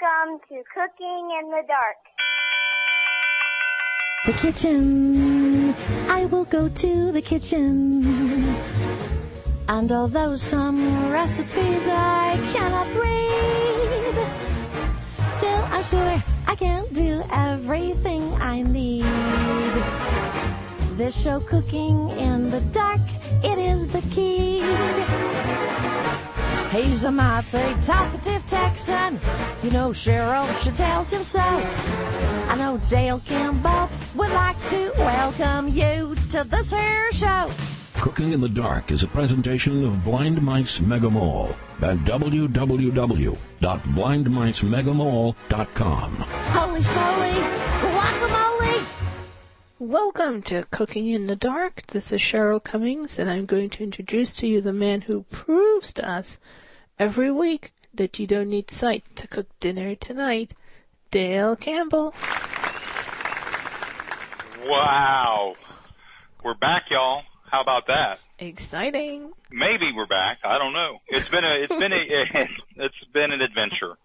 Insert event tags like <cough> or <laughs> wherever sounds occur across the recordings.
Welcome to Cooking in the Dark. The kitchen. I will go to the kitchen. And although some recipes I cannot read, still I'm sure I can do everything I need. This show, Cooking in the Dark, it is the key. He's a mighty talkative Texan. You know Cheryl, she tells him so. I know Dale Campbell would like to welcome you to this here show. Cooking in the Dark is a presentation of Blind Mice Mega Mall at www.blindmicemegamall.com. Holy guacamole! Welcome to Cooking in the Dark. This is Cheryl Cummings, and I'm going to introduce to you the man who proves to us every week that you don't need sight to cook dinner tonight, Dale Campbell. Wow. We're back, y'all. How about that? Exciting. Maybe we're back. I don't know. It's been a, it's been a, <laughs> it's been an adventure.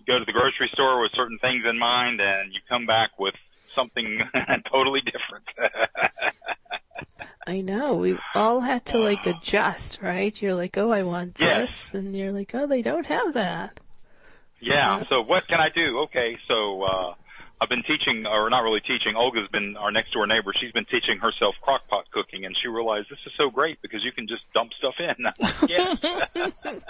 You go to the grocery store with certain things in mind and you come back with something <laughs> totally different. I know. We all had to like adjust, right? You're like, oh, I want Yes. this, and you're like, oh, they don't have that. yeah. So what can I do? Okay. So, uh, I've been teaching, or not really teaching. Olga's been our next door neighbor. She's been teaching herself crock pot cooking, and she realized this is so great because you can just dump stuff in. Yes. <laughs>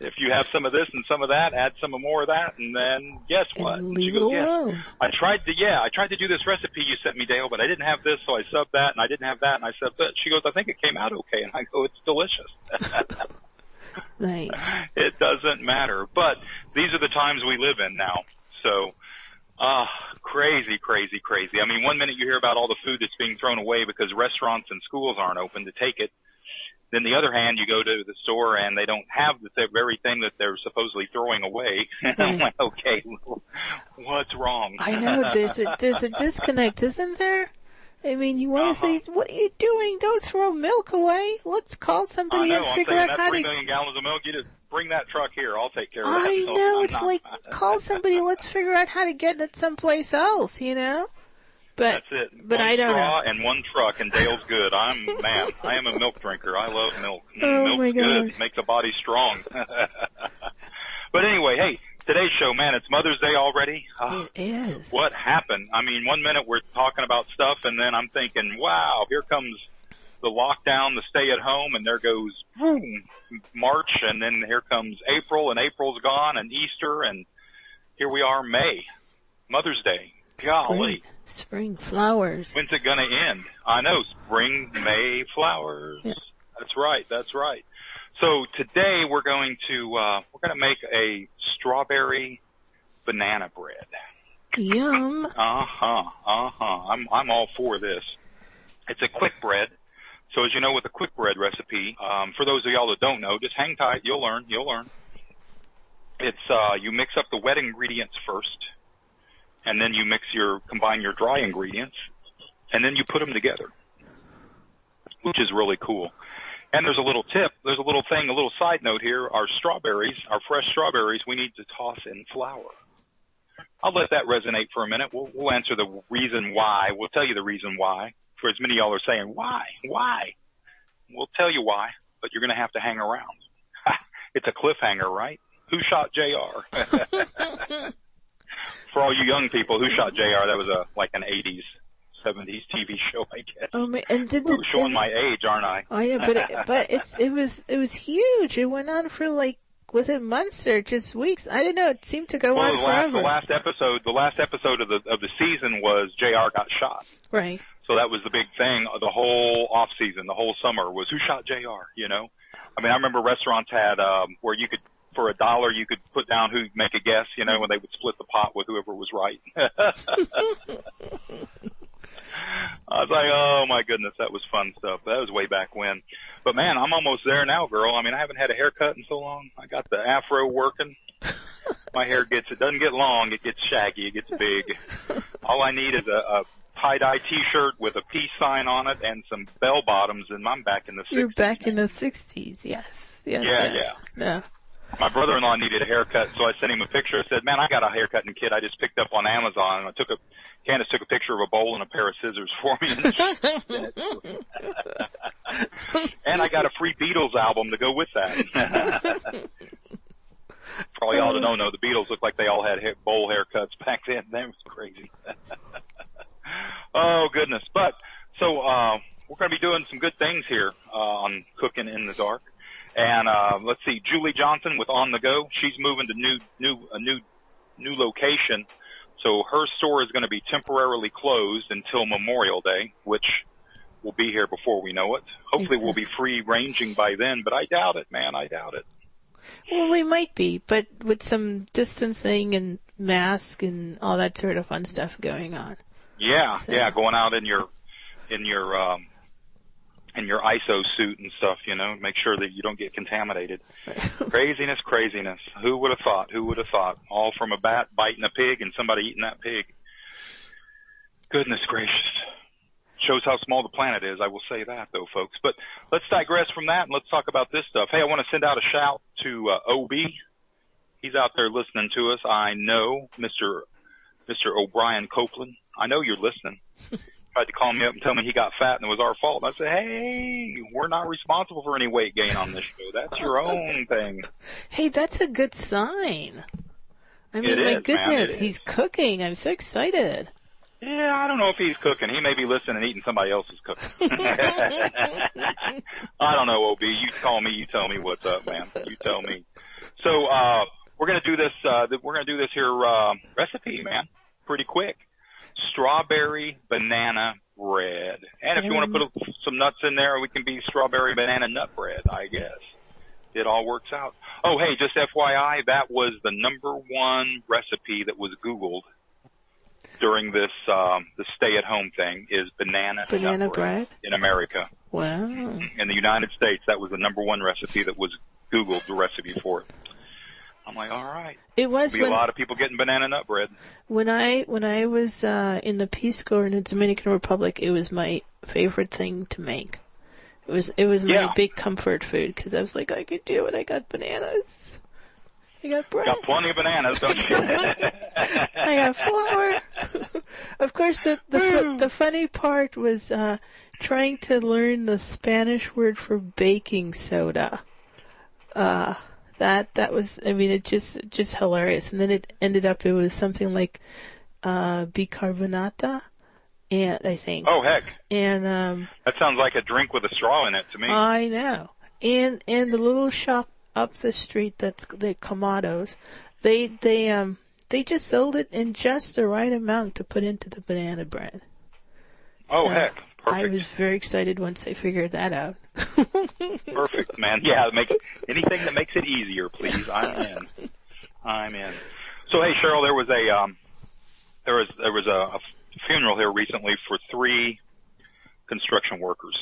if you have some of this and some of that, add some more of that, and then guess what? And She leave it goes, "Yes." alone. I tried to, yeah, I tried to do this recipe you sent me, Dale, but I didn't have this, so I subbed that, and I didn't have that, and I subbed that. She goes, I think it came out okay, and I go, it's delicious. <laughs> Nice. it doesn't matter. But these are the times we live in now. So, ah, crazy, crazy, crazy. I mean, one minute you hear about all the food that's being thrown away because restaurants and schools aren't open to take it. Then the other hand, you go to the store and they don't have the th- very thing that they're supposedly throwing away. <laughs> <laughs> I'm like, okay, what's wrong? I know there's a there's a disconnect, isn't there? I mean, you want to uh-huh. say, what are you doing? Don't throw milk away. Let's call somebody know. and figure out that how three to. million gallons of milk. You just bring that truck here. I'll take care of that. I So <laughs> know I'm it's not- like call somebody. Let's figure out how to get it someplace else. You know. But That's it. but one I don't straw know. and one truck, and Dale's good. I'm man. I am a milk drinker. I love milk. <laughs> Oh, Milk's my good. Makes a body strong. <laughs> but anyway, hey, today's show, man. It's Mother's Day already. Ah, It is. what happened? I mean, one minute we're talking about stuff, and then I'm thinking, wow, here comes the lockdown, the stay at home, and there goes boom, March, and then here comes April, and April's gone, and Easter, and here we are, May, Mother's Day. Golly. Spring, spring flowers. When's it going to end? I know, spring, May, flowers. Yeah. That's right, that's right. So today we're going to, uh, we're going to make a strawberry banana bread. Yum. Uh-huh, uh-huh. I'm, I'm all for this. It's a quick bread. So as you know with a quick bread recipe, um, for those of y'all that don't know, just hang tight, you'll learn, you'll learn. It's, uh, you mix up the wet ingredients first, and then you mix your, combine your dry ingredients, and then you put them together, which is really cool. And there's a little tip, there's a little thing, a little side note here. Our strawberries, our fresh strawberries, we need to toss in flour. I'll let that resonate for a minute. We'll, we'll answer the reason why. We'll tell you the reason why. For as many of y'all are saying, why? Why? We'll tell you why, but you're going to have to hang around. <laughs> it's a cliffhanger, right? Who shot JR? <laughs> For all you young people, who shot JR? That was a like an 80s, 70s TV show, I guess. Oh, ma- and did Ooh, showing and- my age, aren't I? I know, but it, <laughs> but it's it was it was huge. It went on for like was it months or just weeks? I don't know. It seemed to go Well, on the last, forever. the last episode, the last episode of the of the season was JR got shot. Right. So that was the big thing. The whole off season, the whole summer was who shot Jr. You know, I mean, I remember restaurants had um, where you could for a dollar you could put down who'd make a guess. You know, when they would split the pot with whoever was right. <laughs> I was like, oh my goodness, that was fun stuff. That was way back when. But man, I'm almost there now, girl. I mean, I haven't had a haircut in so long. I got the afro working. My hair gets, it doesn't get long, it gets shaggy, it gets big. All I need is a, a tie-dye t-shirt with a peace sign on it and some bell bottoms and I'm back in the 60s. You're back in the '60s. Yes. Yes. Yeah, yes. yeah. My brother-in-law needed a haircut, so I sent him a picture. I said, "Man, I got a haircutting kit I just picked up on Amazon." And I took a Candace took a picture of a bowl and a pair of scissors for me, <laughs> and I got a free Beatles album to go with that. <laughs> Probably all don't know, the Beatles looked like they all had hair, bowl haircuts back then. <laughs> That was crazy. oh goodness! But so uh, we're going to be doing some good things here uh, on Cooking in the Dark. And uh, let's see, Julie Johnson with On the Go. She's moving to new new a new new location, so her store is going to be temporarily closed until Memorial Day, which will be here before we know it. Hopefully, we'll be free ranging by then, but I doubt it, man. I doubt it. Well, we might be, but with some distancing and mask and all that sort of fun stuff going on. Yeah, So- yeah, going out in your in your um in your ISO suit and stuff, you know, make sure that you don't get contaminated. <laughs> craziness, craziness. Who would have thought? Who would have thought? All from a bat biting a pig and somebody eating that pig. Goodness gracious. Shows how small the planet is, I will say that though, folks. But let's digress from that and let's talk about this stuff. Hey, I want to send out a shout to uh, OB. He's out there listening to us. I know Mr. Mr. O'Brien Copeland. I know you're listening. <laughs> Tried to call me up and tell me he got fat and it was our fault. And I said, hey, we're not responsible for any weight gain on this show. That's your own thing. Hey, that's a good sign. I mean, It my is, goodness, he's cooking. I'm so excited. Yeah, I don't know if he's cooking. He may be listening and eating somebody else's cooking. <laughs> I don't know, OB. You call me. You tell me what's up, man. You tell me. So uh, we're gonna do this. Uh, we're gonna do this here uh, recipe, man. Pretty quick. Strawberry banana bread, and if you want to put some nuts in there, we can be strawberry banana nut bread. I guess it all works out. Oh, hey, just FYI, that was the number one recipe that was Googled during this um, the stay-at-home thing is banana Banana nut bread? in America. Wow. In the United States, that was the number one recipe that was Googled the recipe for it. I'm like, all right, It was be a lot of people getting banana nut bread. when I when I was uh, in the Peace Corps in the Dominican Republic. It was my favorite thing to make. It was it was my Yeah. big comfort food because I was like, I could do it. I got bananas. I got bread. Got plenty of bananas, don't you? <laughs> I got flour. <laughs> of course, the the fu- the funny part was uh, trying to learn the Spanish word for baking soda. Uh, that that was, I mean, it just just hilarious. And then it ended up it was something like uh, bicarbonata, and I think, oh heck, and um, that sounds like a drink with a straw in it to me. I know. And and the little shop up the street that's the colmados, they they um they just sold it in just the right amount to put into the banana bread. oh So, heck, I was very excited once I figured that out. <laughs> perfect, man. Yeah, make anything that makes it easier, please. I'm in. I'm in. So hey, Cheryl, there was a um, there was there was a, a funeral here recently for three construction workers,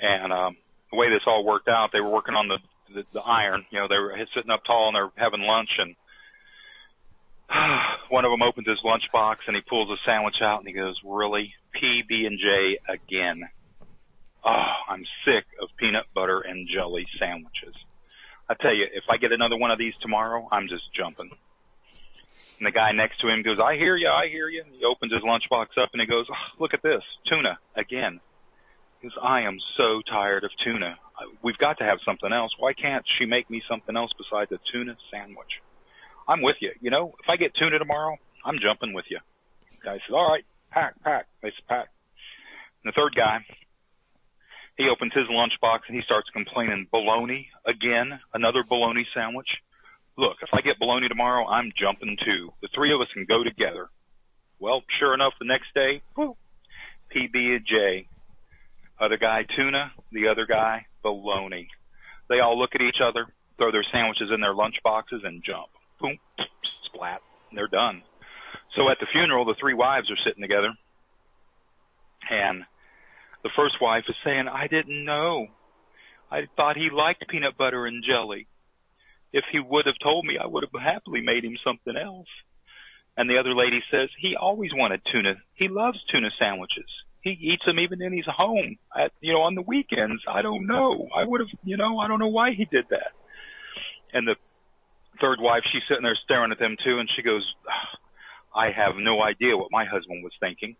and um, the way this all worked out, they were working on the the, the iron. You know, they were sitting up tall and they're having lunch, and <sighs> one of them opens his lunchbox and he pulls a sandwich out and he goes, "Really, PB and J again." Oh, I'm sick of peanut butter and jelly sandwiches. I tell you, if I get another one of these tomorrow, I'm just jumping. And the guy next to him goes, I hear you, I hear you. And he opens his lunchbox up and he goes, oh, look at this, tuna again. Because I am so tired of tuna. We've got to have something else. Why can't she make me something else besides a tuna sandwich? I'm with you. You know, if I get tuna tomorrow, I'm jumping with you. The guy says, all right, pack, pack. They said, pack. And the third guy, he opens his lunchbox and he starts complaining, bologna again, another bologna sandwich. Look, if I get bologna tomorrow, I'm jumping too. The three of us can go together. Well, sure enough, the next day, whoo, PB and J. Other guy tuna, the other guy bologna. They all look at each other, throw their sandwiches in their lunch boxes, and jump. Boom, splat. They're done. So at the funeral, the three wives are sitting together, and the first wife is saying, I didn't know. I thought he liked peanut butter and jelly. If he would have told me, I would have happily made him something else. And the other lady says, he always wanted tuna. He loves tuna sandwiches. He eats them even in his home at, you know, on the weekends. I don't know. I would have, you know, I don't know why he did that. And the third wife, she's sitting there staring at them too, and she goes, I have no idea what my husband was thinking.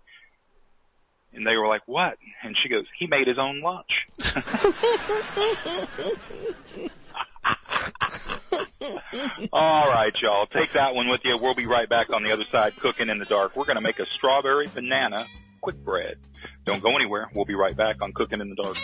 And they were like, what? And she goes, he made his own lunch. <laughs> All right, y'all. Take that one with you. We'll be right back on the other side cooking in the dark. We're going to make a strawberry banana quick bread. Don't go anywhere. We'll be right back on cooking in the dark.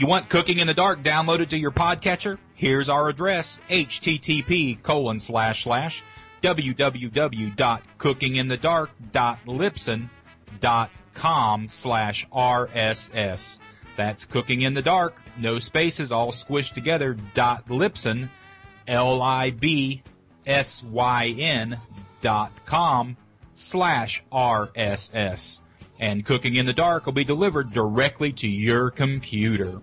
You want Cooking in the Dark downloaded to your podcatcher? Here's our address, http colon slash slash www.cookinginthedark.libsyn.com slash RSS. That's Cooking in the Dark, no spaces, all squished together, dot Libsyn, L-I-B-S-Y-N dot com slash RSS and Cooking in the Dark will be delivered directly to your computer.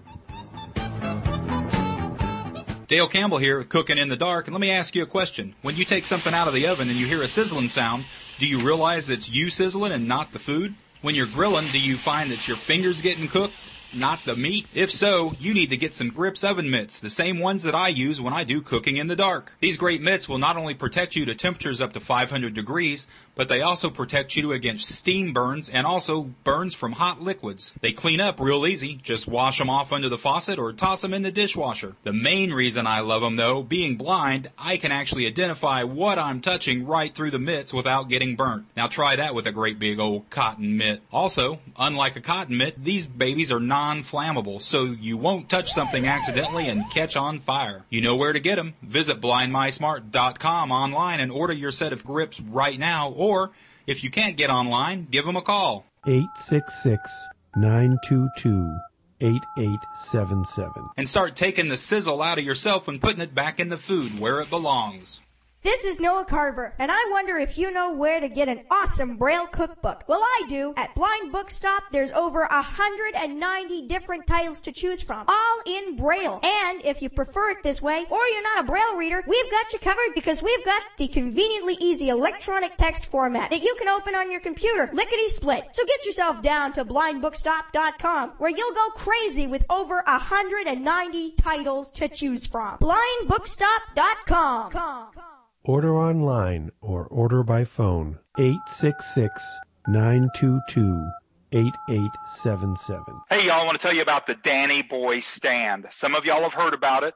Dale Campbell here with Cooking in the Dark, and let me ask you a question. When you take something out of the oven and you hear a sizzling sound, do you realize it's you sizzling and not the food? When you're grilling, do you find that your fingers getting cooked not the meat? If so, you need to get some Grips oven mitts, the same ones that I use when I do cooking in the dark. These great mitts will not only protect you to temperatures up to 500 degrees, but they also protect you against steam burns and also burns from hot liquids. They clean up real easy. Just wash them off under the faucet or toss them in the dishwasher. The main reason I love them though, being blind, I can actually identify what I'm touching right through the mitts without getting burnt. Now try that with a great big old cotton mitt. Also, unlike a cotton mitt, these babies are non-flammable, so you won't touch something accidentally and catch on fire. You know where to get them. Visit blindmicemart.com online and order your set of grips right now or if you can't get online, give them a call. 866 922 8877. And start taking the sizzle out of yourself and putting it back in the food where it belongs. This is Noah Carver, and I wonder if you know where to get an awesome Braille cookbook. Well, I do. At Blind Bookstop, there's over 190 different titles to choose from, all in Braille. And if you prefer it this way, or you're not a Braille reader, we've got you covered because we've got the conveniently easy electronic text format that you can open on your computer, lickety split. So get yourself down to blindbookstop.com, where you'll go crazy with over 190 titles to choose from. Blindbookstop.com. Order online or order by phone 866 922 8877. Hey, y'all, I want to tell you about the Danny Boy stand. Some of y'all have heard about it,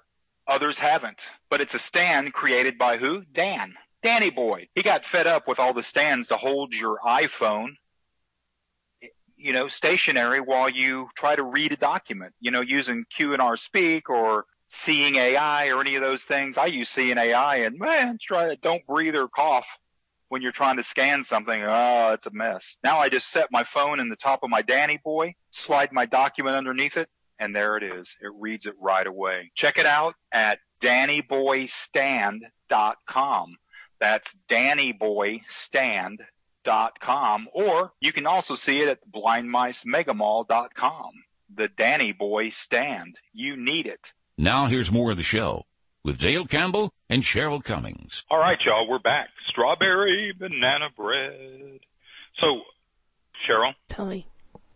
others haven't. But it's a stand created by who? Dan. Danny Boy. He got fed up with all the stands to hold your iPhone, you know, stationary while you try to read a document, you know, using Q&R Speak or Seeing AI or any of those things. I use Seeing AI and man, try to don't breathe or cough when you're trying to scan something. Oh, it's a mess. Now I just set my phone in the top of my Danny Boy, slide my document underneath it, and there it is. It reads it right away. Check it out at DannyBoyStand.com. That's DannyBoyStand.com, or you can also see it at BlindMiceMegamall.com. The Danny Boy Stand. You need it. Now here's more of the show with Dale Campbell and Cheryl Cummings. All right, y'all, we're back. Strawberry banana bread. So, Cheryl, Tell me.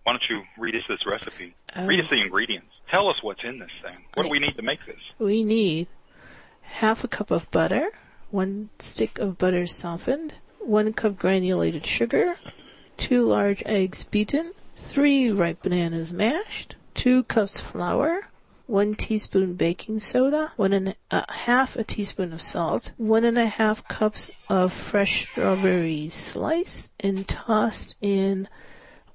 why don't you read us this recipe? Oh. Read us the ingredients. Tell us what's in this thing. What do we need to make this? We need half a cup of butter, one stick of butter softened, one cup granulated sugar, two large eggs beaten, three ripe bananas mashed, two cups flour, one teaspoon baking soda, one and a half a teaspoon of salt, one and a half cups of fresh strawberries sliced and tossed in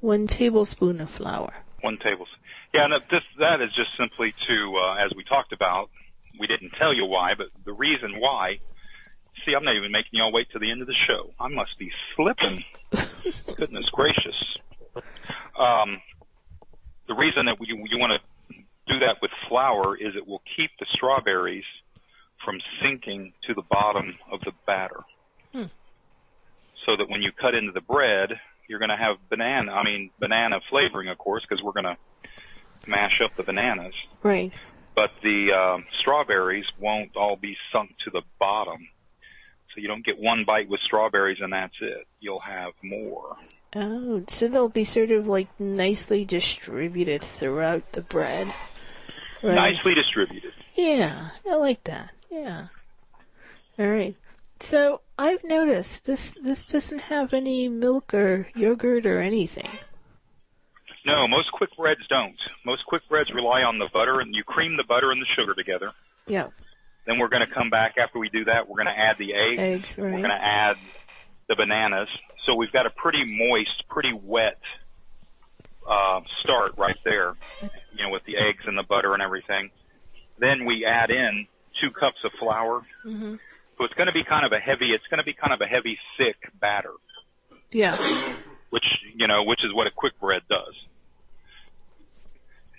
one tablespoon of flour. One tablespoon. Yeah, and this that is just simply to, uh, as we talked about, we didn't tell you why, but the reason why. See, I'm not even making y'all wait to the end of the show. I must be slipping. <laughs> Goodness gracious. Um, the reason that you you want to do that with flour is it will keep the strawberries from sinking to the bottom of the batter. So that when you cut into the bread, you're going to have banana, I mean, banana flavoring, of course, because we're going to mash up the bananas. Right. But the um, strawberries won't all be sunk to the bottom. So you don't get one bite with strawberries and that's it. You'll have more. Oh, so they'll be sort of like nicely distributed throughout the bread. Right. Nicely distributed. Yeah, I like that. Yeah. All right. So I've noticed this this doesn't have any milk or yogurt or anything. No, most quick breads don't. Most quick breads rely on the butter, and you cream the butter and the sugar together. Yeah. Then we're going to come back after we do that. We're going to add the eggs. Eggs, right. We're going to add the bananas. So we've got a pretty moist, pretty wet uh, start right there. You know, with the eggs and the butter and everything. Then we add in two cups of flour. hmm So it's going to be kind of a heavy. It's going to be kind of a heavy, thick batter. Yeah. which you know, which is what a quick bread does.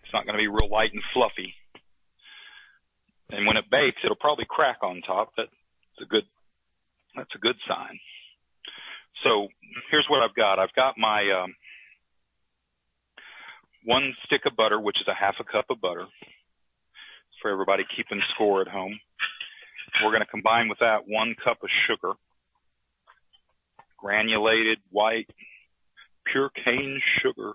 It's not going to be real light and fluffy, and when it bakes, it'll probably crack on top. That's a good. That's a good sign. So here's what I've got. I've got my um, one stick of butter, which is a half a cup of butter, for everybody keeping score at home. We're going to combine with that one cup of sugar, granulated white pure cane sugar.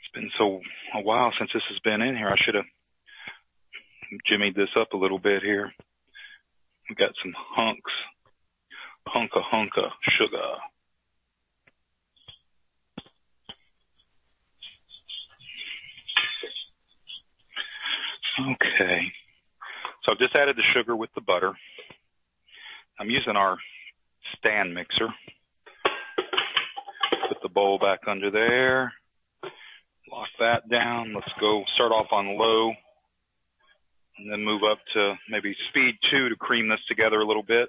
It's been so a while since this has been in here. I should have jimmied this up a little bit here. We got some hunks, hunka hunka sugar. Okay. So I've just added the sugar with the butter. I'm using our stand mixer. Put the bowl back under there. Lock that down. Let's go start off on low and then move up to maybe speed two to cream this together a little bit.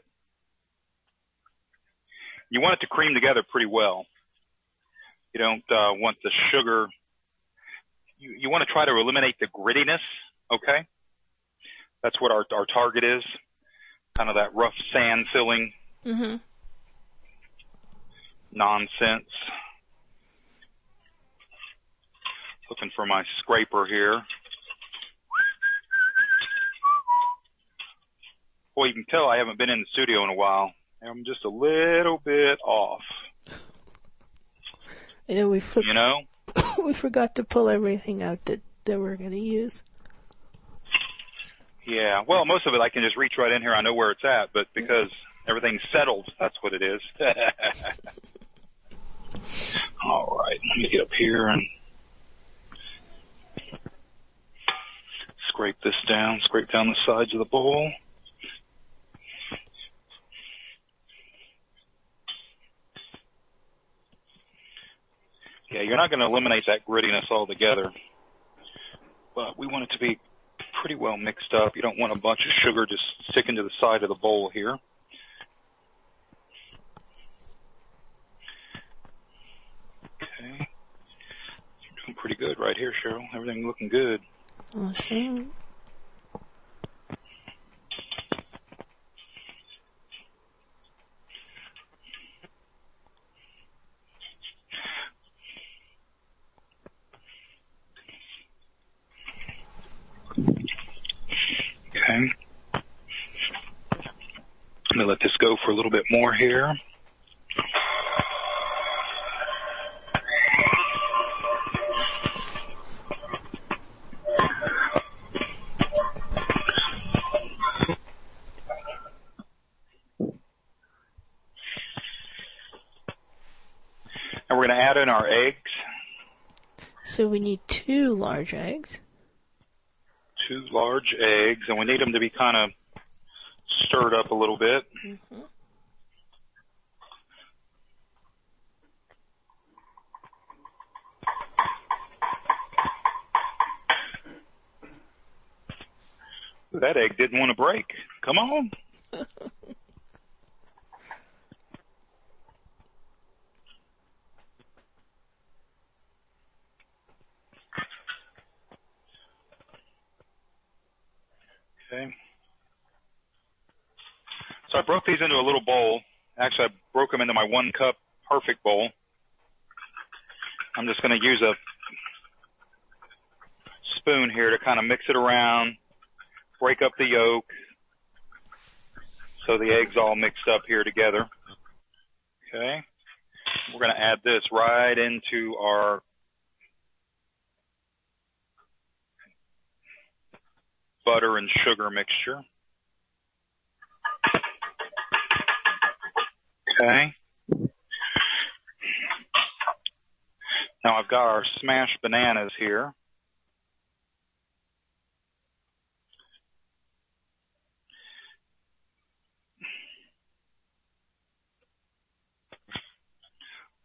You want it to cream together pretty well. You don't uh, want the sugar. You, you want to try to eliminate the grittiness, okay? That's what our, our target is. Kind of that rough sand filling hmm nonsense. Looking for my scraper here. Boy, you can tell I haven't been in the studio in a while. I'm just a little bit off, I know we for- you know? <coughs> we forgot to pull everything out that that we're going to use. Yeah, well, most of it I can just reach right in here. I know where it's at, but because everything's settled, that's what it is. <laughs> All right, let me get up here and scrape this down, scrape down the sides of the bowl. Yeah, you're not going to eliminate that grittiness altogether, but we want it to be pretty well mixed up. You don't want a bunch of sugar just sticking to the side of the bowl here. Okay. You're doing pretty good right here, Cheryl. Everything looking good. Awesome. Okay. I'm gonna let this go for a little bit more here. And we're gonna add in our eggs, So we need two large eggs. two large eggs, and we need them to be kind of stirred up a little bit. That didn't want to break. Come on. Okay. So I broke these into a little bowl. Actually, I broke them into my one cup perfect bowl. I'm just going to use a spoon here to kind of mix it around, break up the yolk, so the eggs all mixed up here together. Okay. We're going to add this right into our butter and sugar mixture. Okay. Now I've got our smashed bananas here.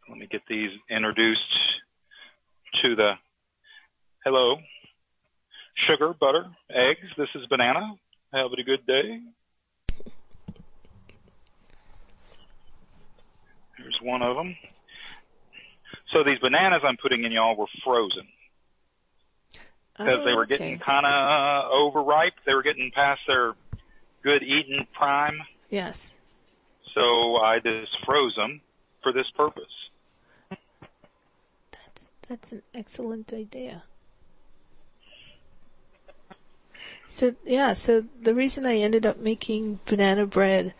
Let me get these introduced to the hello. Sugar, butter, eggs. This is banana. Have a good day. Here's one of them. So these bananas I'm putting in y'all were frozen because they oh, were getting kind of uh, overripe. They were getting past their good eating prime. Yes. So I just froze them for this purpose. That's an excellent idea. So yeah, so the reason I ended up making banana bread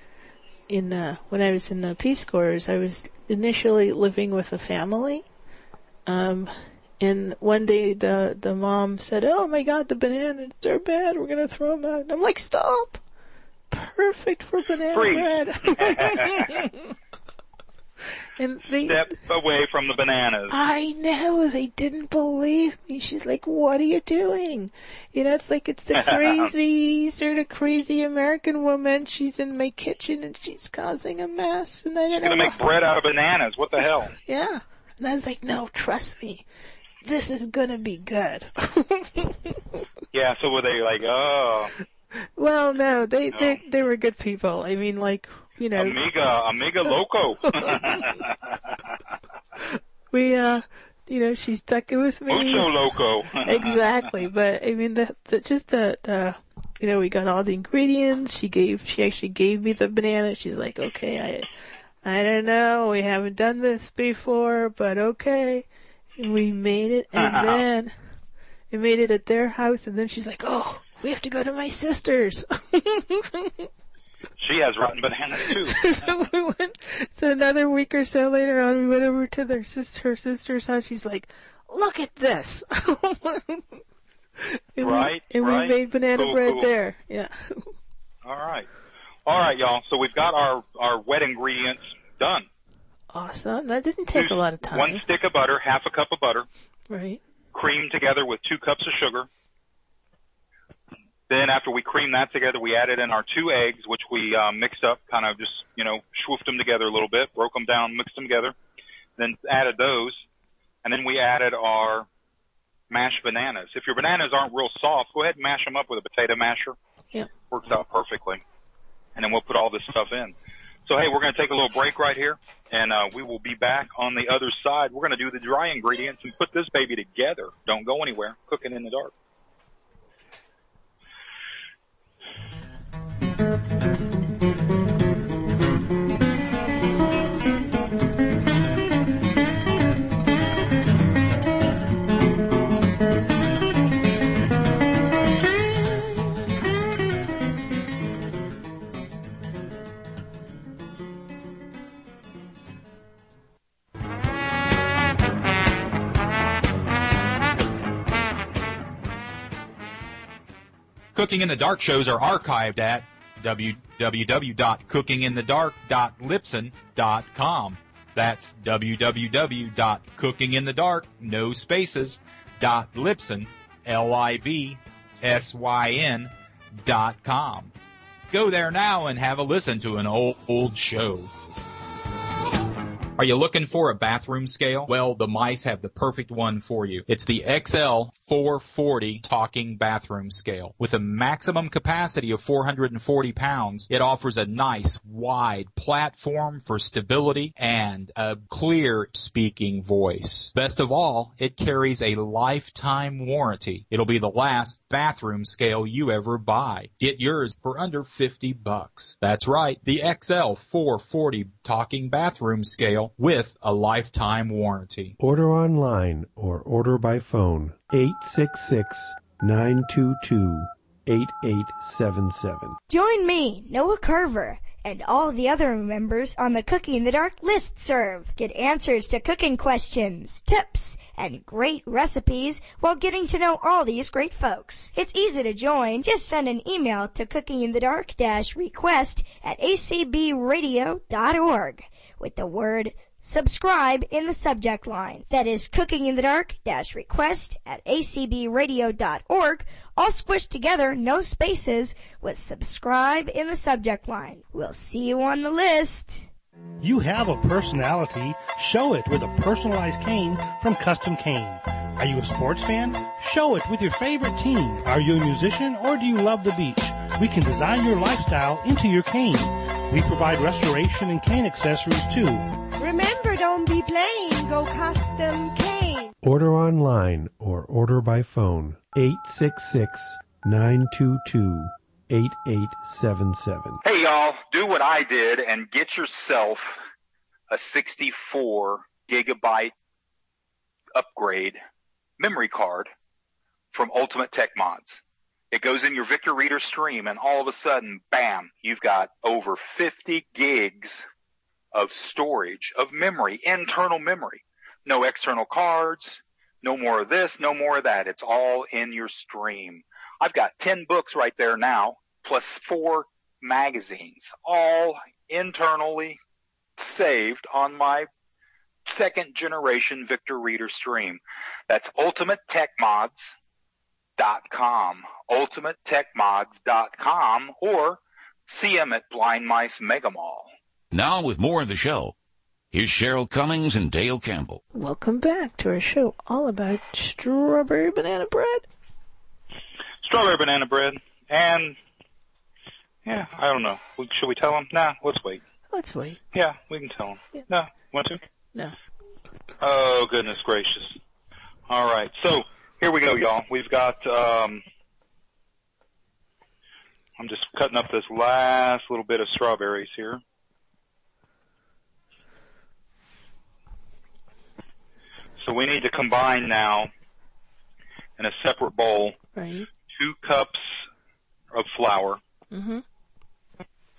in the when I was in the Peace Corps is I was initially living with a family. Um, and one day the the mom said, "Oh my God, the bananas they're bad. We're gonna throw them out." And I'm like, "Stop! Perfect for banana bread." <laughs> <laughs> and they Step away from the bananas. I know they didn't believe me. She's like, "What are you doing?" You know, it's like it's the <laughs> crazy sort of crazy American woman. She's in my kitchen and she's causing a mess, and I don't You're know. gonna make bread out of bananas. What the hell? <laughs> Yeah, and I was like, "No, trust me, this is gonna be good." <laughs> Yeah. So were they like, oh, well, no, they they they were good people. I mean, like you know, amiga, amiga loco? <laughs> we uh, you know, she's stuck it with me. Mucho loco. <laughs> exactly, but I mean, the, the just that uh, you know, we got all the ingredients. She gave, she actually gave me the banana. She's like, okay, I, I don't know, we haven't done this before, but okay. And we made it, and <laughs> then we made it at their house, and then she's like, oh, we have to go to my sister's. She has rotten bananas too. <laughs> so we went. So another week or so later on, we went over to their sister, her sister's house. She's like, "Look at this!" <laughs> and Right, We, and right. we made banana Cool, bread cool. there. Yeah. <laughs> All right. All right, y'all. So we've got our, our wet ingredients done. Awesome. That didn't take a lot of time. One stick of butter, half a cup of butter, Right. cream together with two cups of sugar. Then after we creamed that together, we added in our two eggs, which we uh, mixed up, kind of just, you know, swoofed them together a little bit, broke them down, mixed them together, then added those. And then we added our mashed bananas. If your bananas aren't real soft, go ahead and mash them up with a potato masher. Yeah. Works out perfectly. And then we'll put all this stuff in. So hey, we're going to take a little break right here, and uh, we will be back on the other side. We're going to do the dry ingredients and put this baby together. Don't go anywhere. Cooking in the dark. Cooking in the Dark shows are archived at www.cookinginthedark.libsyn.com. That's www.cookinginthedark, no spaces, dot Libsyn, L-I-B-S-Y-N dot com. Go there now and have a listen to an old, old show. Are you looking for a bathroom scale? Well, the mice have the perfect one for you. It's the XL 440 talking bathroom scale. With a maximum capacity of 440 pounds, it offers a nice, wide platform for stability and a clear speaking voice. Best of all, it carries a lifetime warranty. It'll be the last bathroom scale you ever buy. Get yours for under 50 bucks. That's right, the XL 440 talking bathroom scale style with a lifetime warranty. Order online or order by phone. 866 922 8877. Join me, Noah Carver, and all the other members on the Cooking in the Dark list serve. Get answers to cooking questions, tips, and great recipes while getting to know all these great folks. It's easy to join. Just send an email to cookinginthedark-request at acbradio.org with the word subscribe in the subject line. That is cooking in the dark dash request at acbradio.org, all squished together, no spaces, with subscribe in the subject line. We'll see you on the list. You have a personality. Show it with a personalized cane from Custom Cane. Are you a sports fan? Show it with your favorite team. Are you a musician or do you love the beach? We can design your lifestyle into your cane. We provide restoration and cane accessories too. Remember, don't be plain. Go custom cane. Order online or order by phone. 866 922 8877. Hey y'all, do what I did and get yourself a 64 gigabyte upgrade memory card from Ultimate Tech Mods. It goes in your Victor Reader stream and all of a sudden, bam, you've got over 50 gigs of storage of memory, internal memory. No external cards, no more of this, no more of that. It's all in your stream. I've got 10 books right there now, plus four magazines, all internally saved on my second generation Victor Reader stream. That's ultimatetechmods.com, ultimatetechmods.com, or see them at Blind Mice Mega Mall. Now with more of the show, here's Cheryl Cummings and Dale Campbell. Welcome back to our show all about strawberry banana bread. Strawberry banana bread, and yeah, I don't know. Should we tell them? Nah, let's wait. Let's wait. Yeah, we can tell them. No, want to? No. Oh goodness gracious! All right, so here we go, y'all. We've got. um I'm just cutting up this last little bit of strawberries here. So we need to combine now in a separate bowl Right. two cups of flour. Mm-hmm.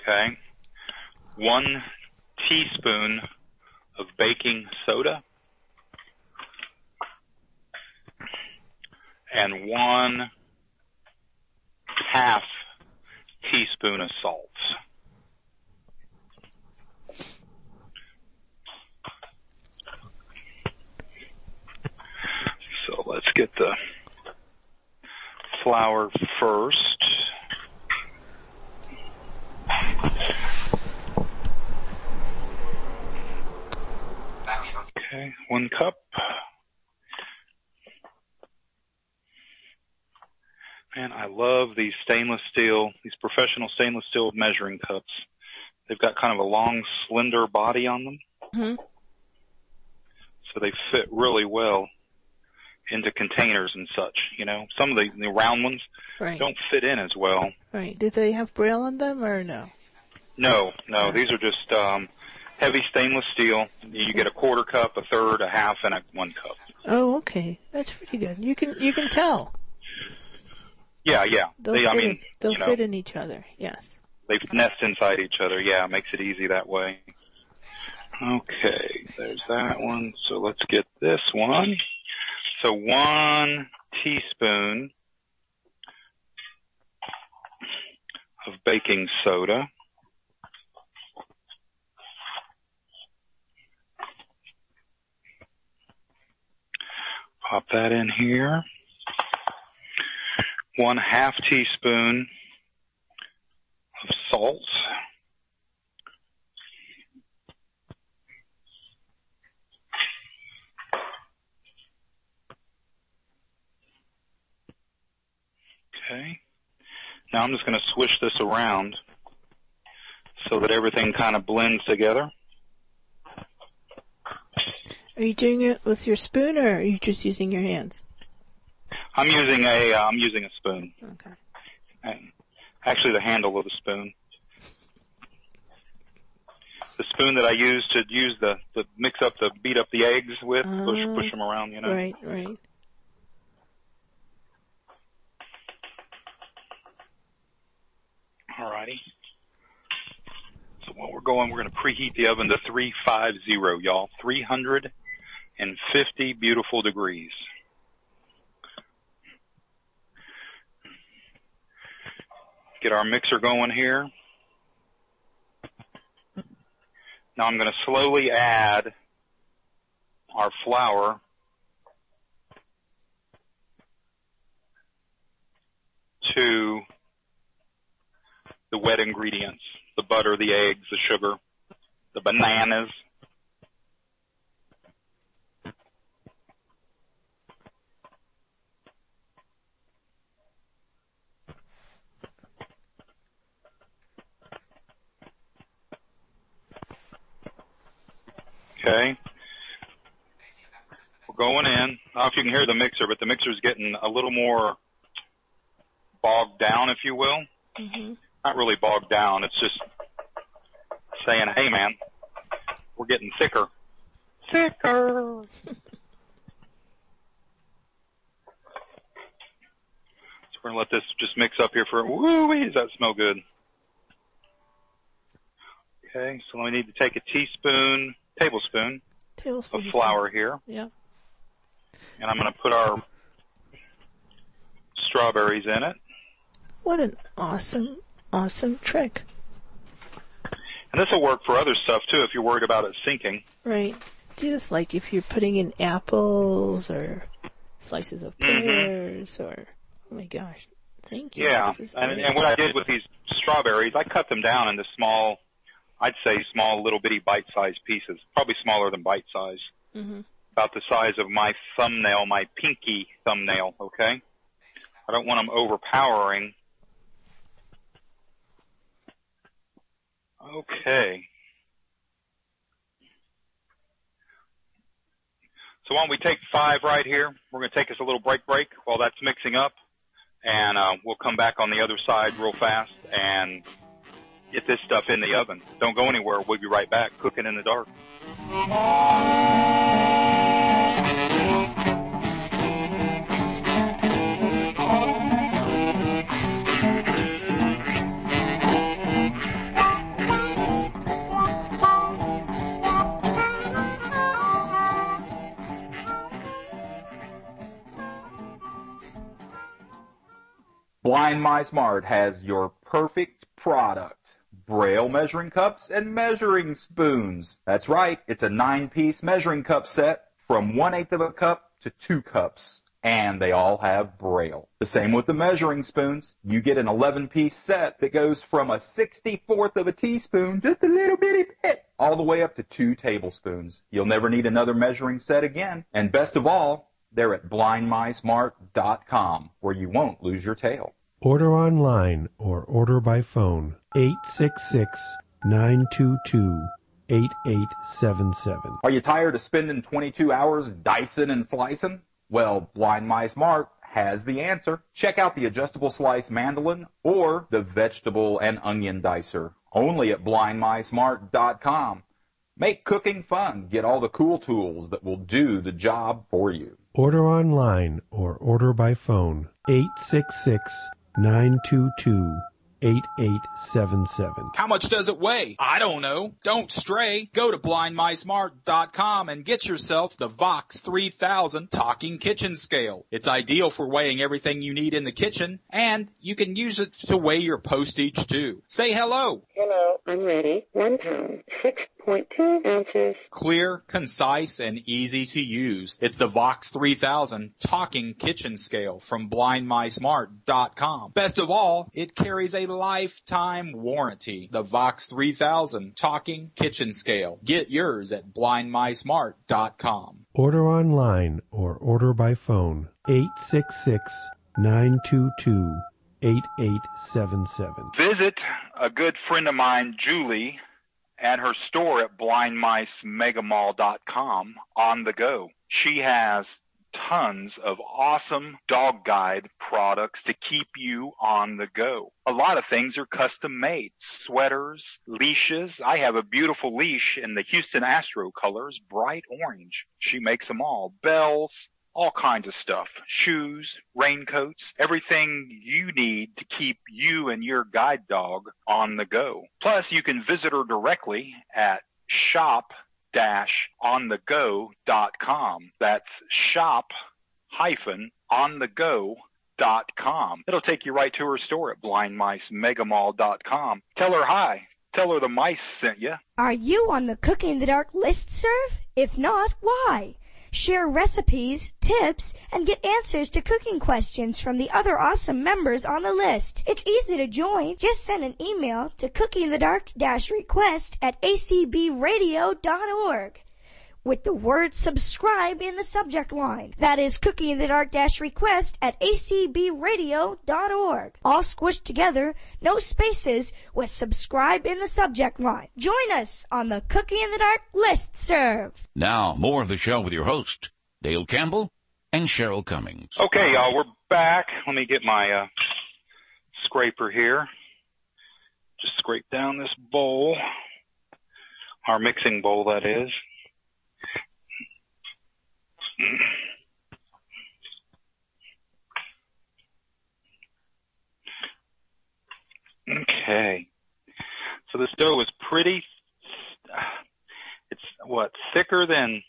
Okay. One teaspoon of baking soda. And one half teaspoon of salt. So let's get the flour first. Okay, one cup. Man, I love these stainless steel, these professional stainless steel measuring cups. They've got kind of a long, slender body on them, Mm-hmm. so they fit really well into containers and such. You know, some of the, the round ones Right. don't fit in as well. Right. Did they have braille on them or no? No, no, these are just um, heavy stainless steel. You get a quarter cup, a third, a half, and a one cup. Oh, okay. That's pretty good. You can you can tell. Yeah, yeah. They'll They, fit I mean, in, they'll you know, fit in each other. Yes. they nest inside each other. Yeah, it makes it easy that way. Okay, there's that one. So let's get this one. So one teaspoon of baking soda. Pop that in here. One half teaspoon of salt. Okay. Now I'm just going to swish this around so that everything kind of blends together. Are you doing it with your spoon or are you just using your hands? I'm using a uh, I'm using a spoon. Okay. And actually, the handle of the spoon. the spoon that I use to use the to mix up the beat up the eggs with, push Ah, push them around, you know. Right, right. Alrighty. So while we're going, we're going to preheat the oven to 350, y'all. 350 beautiful degrees. Get our mixer going here. Now I'm going to slowly add our flour to the wet ingredients, the butter, the eggs, the sugar, the bananas. Okay. We're going in. I don't know if you can hear the mixer, but the mixer's getting a little more bogged down, if you will Mm-hmm. not really bogged down. It's just saying, hey man, we're getting thicker. Thicker. <laughs> so we're gonna let this just mix up here for, woo does that smell good? Okay, so we need to take a teaspoon, tablespoon Tablespoon of flour here, Yeah. and I'm gonna put our strawberries in it. What an awesome, awesome trick. And this will work for other stuff too if you're worried about it sinking. Right. Do this like if you're putting in apples or slices of Mhm. pears or, oh my gosh. Thank you. Yeah, and, and what I did with these strawberries, I cut them down into small, I'd say small little bitty bite-sized pieces, probably smaller than bite-size, Mhm. about the size of my thumbnail, my pinky thumbnail, okay? I don't want them overpowering. Okay. So why don't we take five right here? We're going to take us a little break break while that's mixing up and uh, we'll come back on the other side real fast and get this stuff in the oven. Don't go anywhere. We'll be right back, cooking in the dark. Blind Mice Mart has your perfect product. Braille measuring cups and measuring spoons. That's right, it's a nine piece measuring cup set from one eighth of a cup to two cups. And they all have Braille. The same with the measuring spoons. You get an 11 piece set that goes from a 64th of a teaspoon, just a little bitty bit, all the way up to two tablespoons. You'll never need another measuring set again. And best of all, they're at blindmicemart.com where you won't lose your tail. Order online or order by phone. 866 922 8877. Are you tired of spending 22 hours dicing and slicing? Well, Blind Mice Mart has the answer. Check out the adjustable slice mandolin or the vegetable and onion dicer. Only at blindmicemart.com. Make cooking fun. Get all the cool tools that will do the job for you. Order online or order by phone. 866 922 8877. How much does it weigh? I don't know. Don't stray. Go to blindmicemart.com and get yourself the Vox 3000 talking kitchen scale. It's ideal for weighing everything you need in the kitchen and you can use it to weigh your postage too. Say hello. Hello, I'm ready. One pound, 6.2 ounces. Clear, concise, and easy to use. It's the Vox 3000 talking kitchen scale from blindmicemart.com. Best of all, it carries a lifetime warranty. The Vox 3000 talking kitchen scale. Get yours at blindmicemart.com. Order online or order by phone. 866 922 8877. Visit a good friend of mine, Julie, at her store at blindmicemegamall.com on the go. She has tons of awesome dog guide products to keep you on the go. A lot of things are custom made. Sweaters, leashes. I have a beautiful leash in the Houston Astro colors, bright orange. She makes them all. Bells, all kinds of stuff. Shoes, raincoats, everything you need to keep you and your guide dog on the go. Plus, you can visit her directly at shop onthego.com. That's shop hyphen onthego.com. It'll take you right to her store at blindmicemegamall.com. Tell her hi. Tell her the mice sent you. Are you on the Cooking in the Dark list serve? If not, why? Share recipes, tips, and get answers to cooking questions from the other awesome members on the list. It's easy to join. Just send an email to cookingthedark-request at acbradio.org with the word subscribe in the subject line. That is Cooking in the Dark Dash request at acbradio.org. All squished together, no spaces, with subscribe in the subject line. Join us on the Cookie in the Dark list serve. Now, more of the show with your host, Dale Campbell and Cheryl Cummings. Okay, y'all, we're back. Let me get my uh, scraper here. Just scrape down this bowl. Our mixing bowl, that is. Okay. So this dough is pretty, it's what, thicker than,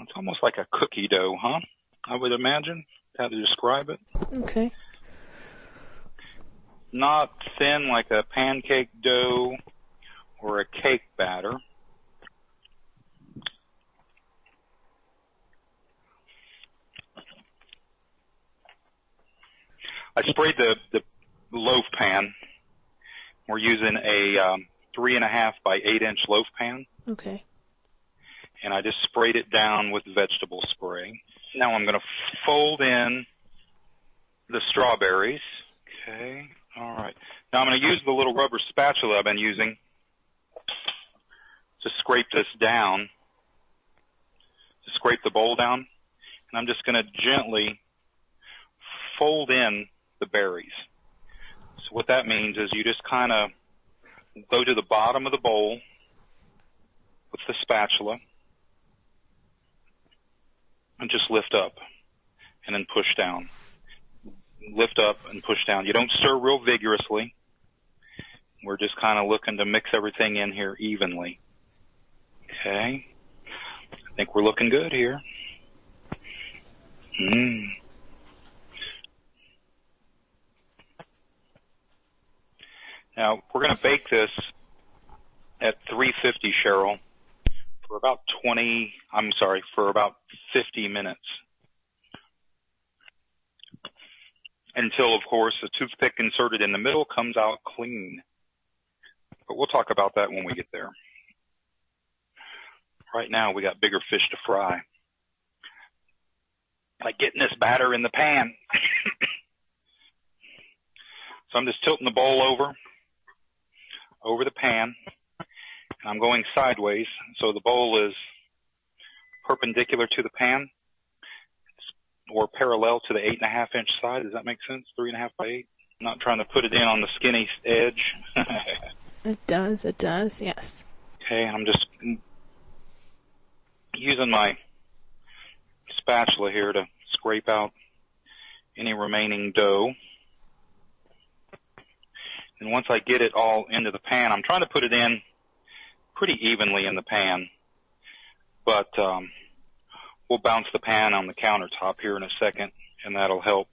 it's almost like a cookie dough, huh? I would imagine, how to describe it. Okay. Not thin like a pancake dough or a cake batter. I sprayed the, the loaf pan. We're using a um, three and a half by eight inch loaf pan, Okay. and I just sprayed it down with vegetable spray. Now I'm going to fold in the strawberries. Okay. All right. Now I'm going to use the little rubber spatula I've been using to scrape this down, to scrape the bowl down, and I'm just going to gently fold in the berries. So what that means is you just kind of go to the bottom of the bowl with the spatula and just lift up and then push down. Lift up and push down. You don't stir real vigorously. We're just kind of looking to mix everything in here evenly. Okay. I think we're looking good here. Mm. Now we're going to bake this at 350 Cheryl for about 20, I'm sorry, for about 50 minutes. Until, of course, the toothpick inserted in the middle comes out clean. But we'll talk about that when we get there. Right now, we got bigger fish to fry. Like getting this batter in the pan. <coughs> so I'm just tilting the bowl over, over the pan, and I'm going sideways, so the bowl is perpendicular to the pan, or parallel to the eight and a half inch side. Does that make sense? Three and a half by eight. I'm not trying to put it in on the skinny edge. <laughs> It does, it does, yes. Okay, I'm just using my spatula here to scrape out any remaining dough. And once I get it all into the pan, I'm trying to put it in pretty evenly in the pan. But um, we'll bounce the pan on the countertop here in a second, and that'll help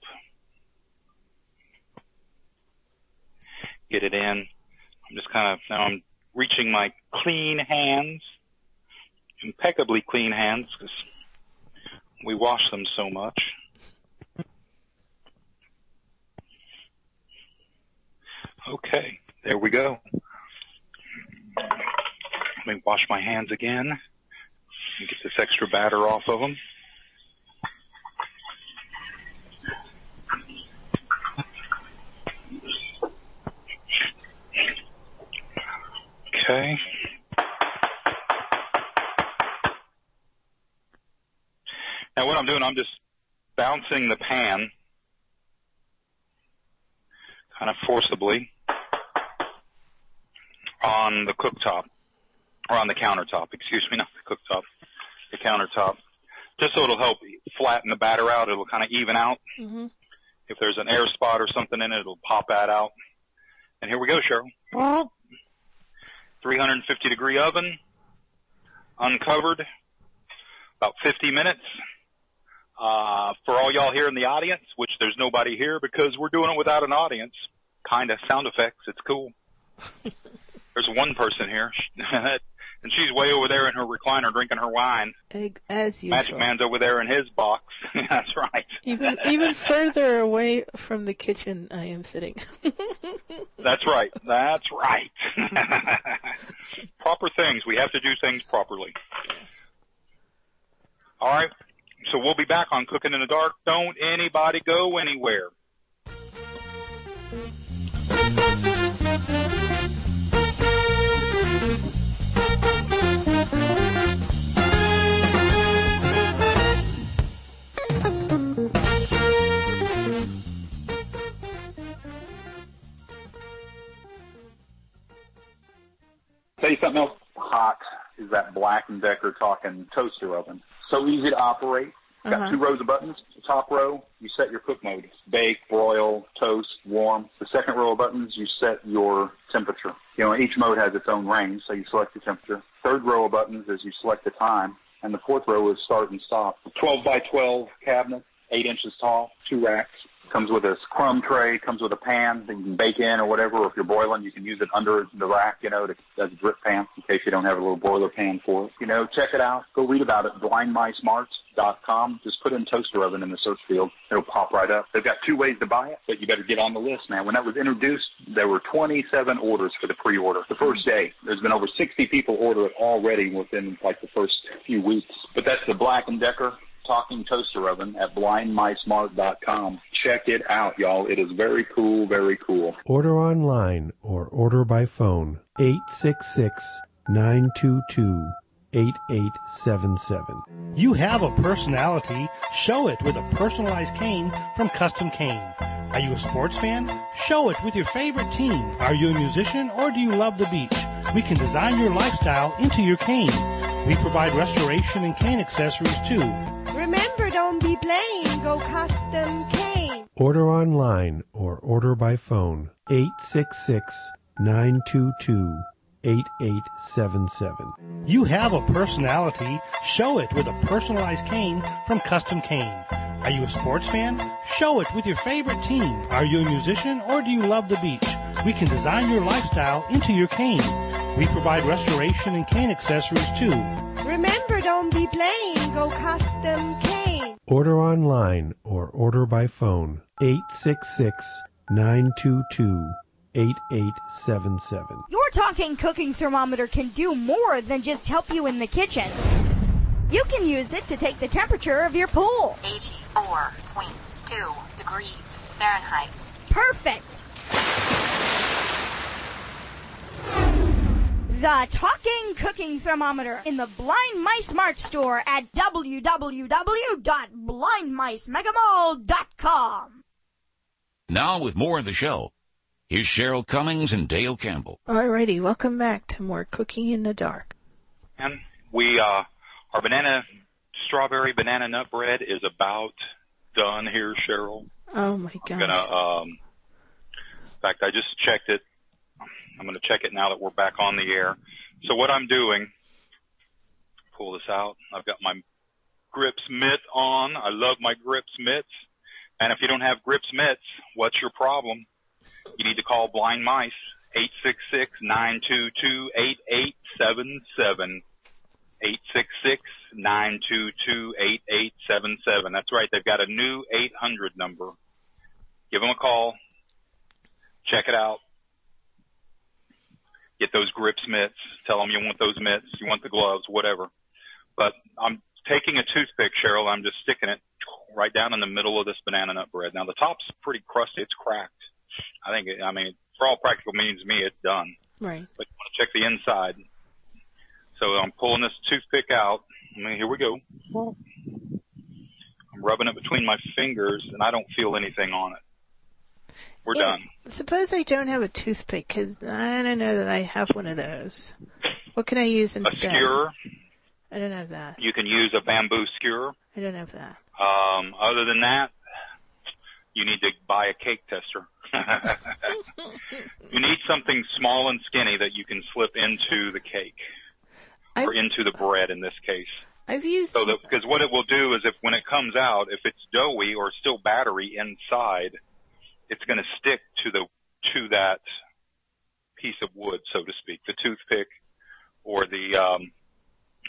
get it in. I'm just kind of now I'm reaching my clean hands, impeccably clean hands, because we wash them so much. Okay, there we go. Let me wash my hands again and get this extra batter off of them. Okay. Now what I'm doing, I'm just bouncing the pan kind of forcibly on the cooktop or on the countertop, excuse me, <laughs> not the cooktop, the countertop, just so it'll help flatten the batter out. It'll kind of even out. Mm-hmm. If there's an air spot or something in it, it'll pop that out. And here we go, Cheryl. 350 degree oven, uncovered, about 50 minutes. Uh, for all y'all here in the audience, which there's nobody here because we're doing it without an audience, kind of sound effects. It's cool. <laughs> there's one person here, <laughs> and she's way over there in her recliner drinking her wine. As usual. Magic Man's over there in his box. <laughs> That's right. Even even further away from the kitchen, I am sitting. <laughs> That's right. That's right. Proper things. We have to do things properly. Yes. All right. So we'll be back on Cooking in the Dark. Don't anybody go anywhere. Tell you something else hot is that Black and Decker talking toaster oven. So easy to operate. Got Uh-huh. two rows of buttons. The top row, you set your cook mode. Bake, broil, toast, warm. The second row of buttons, you set your temperature. You know, each mode has its own range, so you select your temperature. Third row of buttons is you select the time. And the fourth row is start and stop. 12 by 12 cabinet, 8 inches tall, two racks. Comes with a crumb tray, comes with a pan that you can bake in or whatever. Or if you're boiling, you can use it under the rack, you know, to, as a drip pan in case you don't have a little boiler pan for it. You know, check it out. Go read about it. BlindMiceMarts.com. Just put in toaster oven in the search field. It'll pop right up. They've got two ways to buy it, but you better get on the list, man. When that was introduced, there were 27 orders for the pre-order. The first day, there's been over 60 people order it already within like the first few weeks. But that's the Black and Decker talking toaster oven at blindmicemart.com. Check it out, y'all. It is very cool, very cool. Order online or order by phone 866 922 8877. You have a personality. Show it with a personalized cane from Custom Cane. Are you a sports fan? Show it with your favorite team. Are you a musician or do you love the beach? We can design your lifestyle into your cane. We provide restoration and cane accessories too. Remember, don't be plain. Go custom cane. Order online or order by phone 866 922 8877. You have a personality. Show it with a personalized cane from Custom Cane. Are you a sports fan? Show it with your favorite team. Are you a musician or do you love the beach? We can design your lifestyle into your cane. We provide restoration and cane accessories too. Remember, don't be plain. Go custom cane. Order online or order by phone 866 922 8877. Your talking cooking thermometer can do more than just help you in the kitchen. You can use it to take the temperature of your pool. 84.2 degrees Fahrenheit. Perfect. The talking cooking thermometer in the Blind Mice Mart store at www.blindmicemegamall.com. Now with more of the show, here's Cheryl Cummings and Dale Campbell. Alrighty, welcome back to more Cooking in the Dark. And we, uh, our banana, strawberry banana nut bread is about done here, Cheryl. Oh my I'm gosh. gonna, um, in fact, I just checked it. I'm gonna check it now that we're back on the air. So what I'm doing, pull this out. I've got my grips mitt on. I love my grips mitts. And if you don't have grips mitts, what's your problem? You need to call Blind Mice, 866-922-8877. 866-922-8877. That's right. They've got a new 800 number. Give them a call. Check it out. Get those grips mitts. Tell them you want those mitts. You want the gloves, whatever. But I'm taking a toothpick, Cheryl. I'm just sticking it right down in the middle of this banana nut bread. Now the top's pretty crusty. It's cracked. I think, it, I mean, for all practical means me, it's done. Right. But you want to check the inside. So I'm pulling this toothpick out. I mean, here we go. I'm rubbing it between my fingers, and I don't feel anything on it. We're Yeah, done. Suppose I don't have a toothpick, because I don't know that I have one of those. What can I use instead? A skewer, I don't have that. you can use a bamboo skewer. I don't have that. Um, other than that, you need to buy a cake tester. <laughs> you need something small and skinny that you can slip into the cake or into the bread in this case. I've used So that because what it will do is if when it comes out, if it's doughy or still battery inside, it's going to stick to the to that piece of wood, so to speak, the toothpick or the um,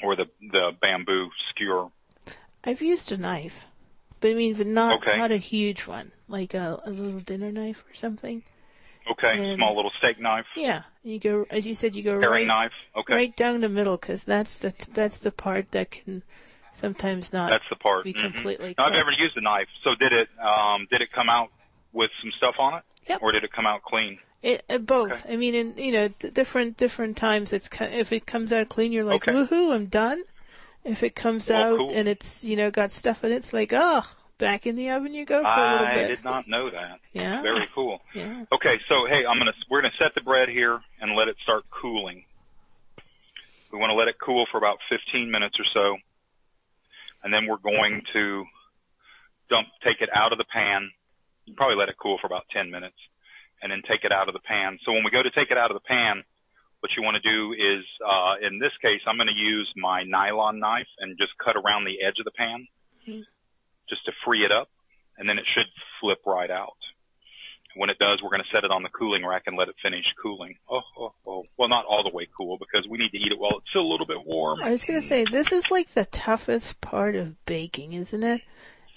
or the the bamboo skewer. I've used a knife, but I mean, but not Okay. not a huge one, like a, a little dinner knife or something. Okay, And- small little steak knife, Yeah, you go as you said, you go paring right knife. Okay, right down the middle, because that's the that's the part that can sometimes not that's the part. be Mhm. completely. Now, I've never used a knife. So did it um, did it come out with some stuff on it, Yep. or did it come out clean? It, uh, both. I mean, in you know, d- different different times. It's if it comes out clean, you're like, Okay. woohoo, I'm done. If it comes Well, out cool. and it's you know got stuff in it, it's like, oh, back in the oven you go for a little bit. I did not know that. Yeah. Very cool. Yeah. Okay, so hey, I'm gonna we're gonna set the bread here and let it start cooling. We want to let it cool for about 15 minutes or so, and then we're going to dump take it out of the pan. You probably let it cool for about 10 minutes, and then take it out of the pan. So when we go to take it out of the pan, what you want to do is, uh, in this case, I'm going to use my nylon knife and just cut around the edge of the pan, just to free it up, and then it should flip right out. When it does, we're going to set it on the cooling rack and let it finish cooling. Oh, oh, oh. Well, not all the way cool because we need to eat it while it's still a little bit warm. I was gonna say this is like the toughest part of baking, isn't it?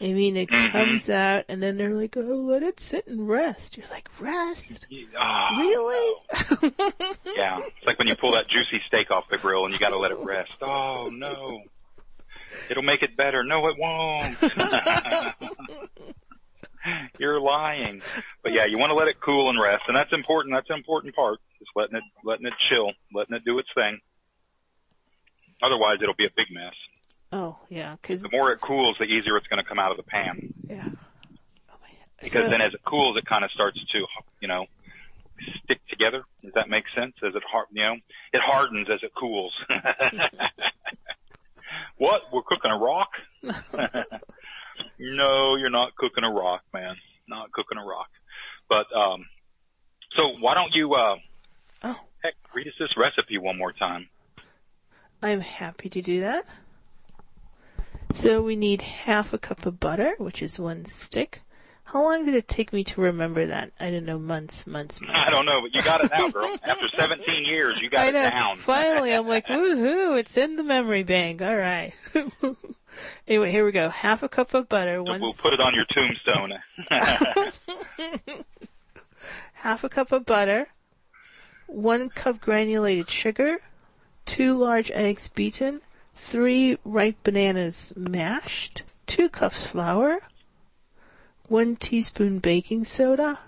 I mean, it Mhm. comes out and then they're like, "Oh, let it sit and rest." You're like, "Rest? Ah, Really?" <laughs> yeah. It's like when you pull that juicy steak off the grill and you got to let it rest. Oh, no. It'll make it better. No, it won't. <laughs> You're lying. But yeah, you want to let it cool and rest, and that's important. That's an important part. Just letting it, letting it chill, letting it do its thing. Otherwise, it'll be a big mess. Oh, yeah, because The more it cools, the easier it's going to come out of the pan. Yeah. Because So- then as it cools, it kind of starts to, you know, stick together. Does that make sense? As it hard, you know, it hardens as it cools. <laughs> what? We're cooking a rock? <laughs> no, you're not cooking a rock, man. Not cooking a rock. But um, so why don't you, uh, oh. heck, read us this recipe one more time? I'm happy to do that. So we need half a cup of butter, which is one stick. How long did it take me to remember that? I don't know, months, months, months. <laughs> I don't know, but you got it now, girl. After 17 years, you got I it know. down. Finally, I'm like, woohoo, it's in the memory bank. All right. <laughs> anyway, here we go. Half a cup of butter, one We'll put it on your tombstone. <laughs> half a cup of butter, one cup granulated sugar, two large eggs beaten, three ripe bananas mashed, two cups flour, one teaspoon baking soda,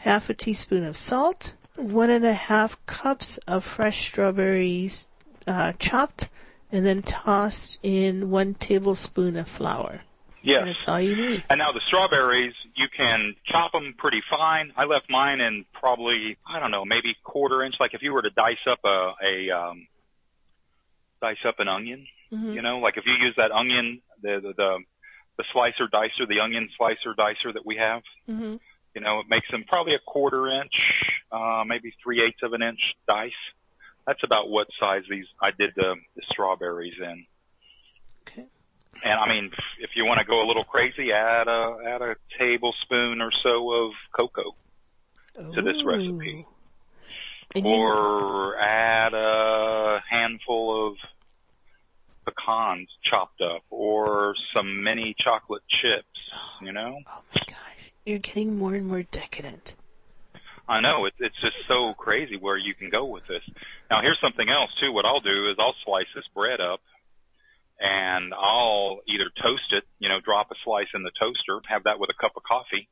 half a teaspoon of salt, one and a half cups of fresh strawberries uh, chopped, and then tossed in one tablespoon of flour. Yes. And that's all you need. And now the strawberries, you can chop them pretty fine. I left mine in probably, I don't know, maybe quarter inch. Like if you were to dice up a, a um, dice up an onion, Mhm. you know, like if you use that onion, the, the, the, the slicer dicer, the onion slicer dicer that we have, Mm-hmm. you know, it makes them probably a quarter inch, uh, maybe three eighths of an inch dice. That's about what size these, I did the, the strawberries in. Okay. And I mean, if you want to go a little crazy, add a add a tablespoon or so of cocoa to this recipe, And you- or add a handful of pecans chopped up, or some mini chocolate chips. <gasps> You know, Oh my gosh. You're getting more and more decadent. I know it, it's just so crazy where you can go with this. Now, here's something else too. What I'll do is I'll slice this bread up and I'll either toast it, you know, drop a slice in the toaster, have that with a cup of coffee,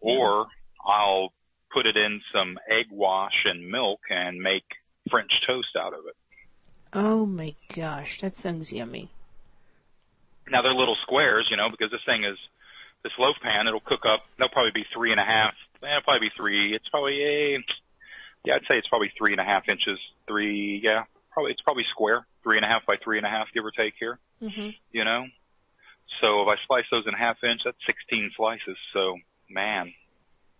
or I'll put it in some egg wash and milk and make French toast out of it. Oh my gosh, that sounds yummy. Now they're little squares, you know, because this thing is this loaf pan. It'll cook up. They'll probably be three and a half. Eh, it'll probably be three. It's probably a yeah, I'd say it's probably three and a half inches. Three, yeah, probably it's probably square, three and a half by three and a half, give or take here. Mm-hmm. You know, so if I slice those in half inch, that's 16 slices. So man,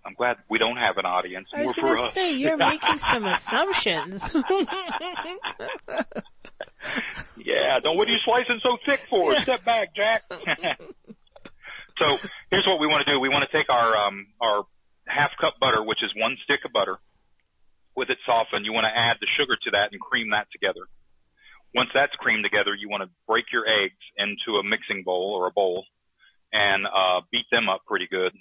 I'm glad we don't have an audience. I was going to say, you're making some assumptions. <laughs> Yeah, don't what are you slicing so thick for? Step back, Jack. <laughs> so here's what we want to do. We want to take our um our half cup butter, which is one stick of butter, with it softened. You want to add the sugar to that and cream that together. Once that's creamed together, you want to break your eggs into a mixing bowl or a bowl and uh beat them up pretty good.